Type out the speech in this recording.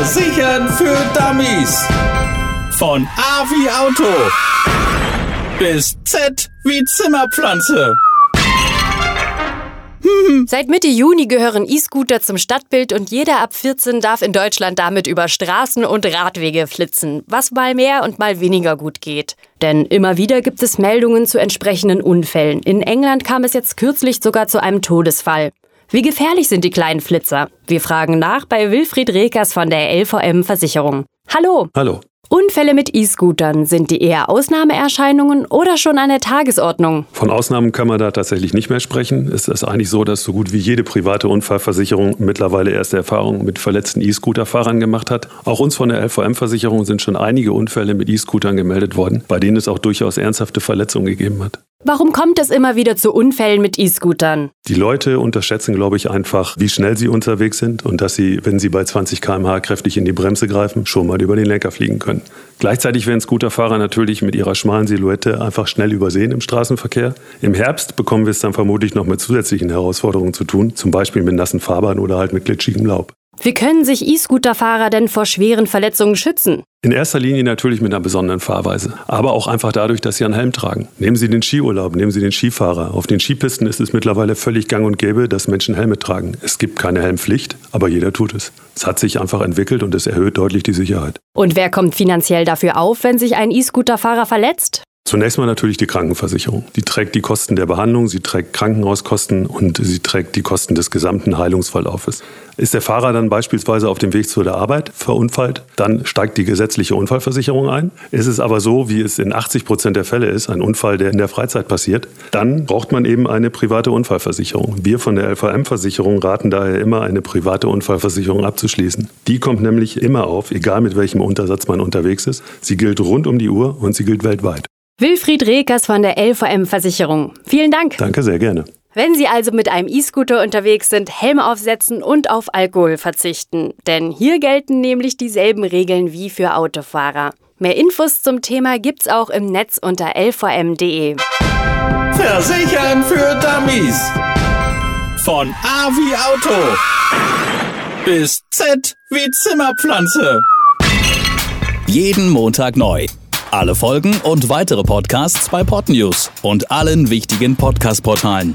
Versichern für Dummies. Von A wie Auto bis Z wie Zimmerpflanze. Seit Mitte Juni gehören E-Scooter zum Stadtbild und jeder ab 14 darf in Deutschland damit über Straßen und Radwege flitzen, was mal mehr und mal weniger gut geht. Denn immer wieder gibt es Meldungen zu entsprechenden Unfällen. In England kam es jetzt kürzlich sogar zu einem Todesfall. Wie gefährlich sind die kleinen Flitzer? Wir fragen nach bei Wilfried Rekers von der LVM Versicherung. Hallo. Hallo. Unfälle mit E-Scootern, sind die eher Ausnahmeerscheinungen oder schon an der Tagesordnung? Von Ausnahmen kann man da tatsächlich nicht mehr sprechen. Es ist eigentlich so, dass so gut wie jede private Unfallversicherung mittlerweile erste Erfahrungen mit verletzten E-Scooter-Fahrern gemacht hat. Auch uns von der LVM-Versicherung sind schon einige Unfälle mit E-Scootern gemeldet worden, bei denen es auch durchaus ernsthafte Verletzungen gegeben hat. Warum kommt es immer wieder zu Unfällen mit E-Scootern? Die Leute unterschätzen, glaube ich, einfach, wie schnell sie unterwegs sind und dass sie, wenn sie bei 20 km/h kräftig in die Bremse greifen, schon mal über den Lenker fliegen können. Gleichzeitig werden Scooterfahrer natürlich mit ihrer schmalen Silhouette einfach schnell übersehen im Straßenverkehr. Im Herbst bekommen wir es dann vermutlich noch mit zusätzlichen Herausforderungen zu tun, zum Beispiel mit nassen Fahrbahn oder halt mit glitschigem Laub. Wie können sich E-Scooter-Fahrer denn vor schweren Verletzungen schützen? In erster Linie natürlich mit einer besonderen Fahrweise, aber auch einfach dadurch, dass Sie einen Helm tragen. Nehmen Sie den Skiurlaub, nehmen Sie den Skifahrer. Auf den Skipisten ist es mittlerweile völlig gang und gäbe, dass Menschen Helme tragen. Es gibt keine Helmpflicht, aber jeder tut es. Es hat sich einfach entwickelt und es erhöht deutlich die Sicherheit. Und wer kommt finanziell dafür auf, wenn sich ein E-Scooter-Fahrer verletzt? Zunächst mal natürlich die Krankenversicherung. Die trägt die Kosten der Behandlung, sie trägt Krankenhauskosten und sie trägt die Kosten des gesamten Heilungsverlaufes. Ist der Fahrer dann beispielsweise auf dem Weg zu der Arbeit verunfallt, dann steigt die gesetzliche Unfallversicherung ein. Ist es aber so, wie es in 80 Prozent der Fälle ist, ein Unfall, der in der Freizeit passiert, dann braucht man eben eine private Unfallversicherung. Wir von der LVM-Versicherung raten daher immer, eine private Unfallversicherung abzuschließen. Die kommt nämlich immer auf, egal mit welchem Untersatz man unterwegs ist. Sie gilt rund um die Uhr und sie gilt weltweit. Wilfried Rekers von der LVM Versicherung. Vielen Dank. Danke sehr gerne. Wenn Sie also mit einem E-Scooter unterwegs sind, Helm aufsetzen und auf Alkohol verzichten. Denn hier gelten nämlich dieselben Regeln wie für Autofahrer. Mehr Infos zum Thema gibt's auch im Netz unter lvm.de. Versichern für Dummies. Von A wie Auto bis Z wie Zimmerpflanze. Jeden Montag neu. Alle Folgen und weitere Podcasts bei Podnews und allen wichtigen Podcast-Portalen.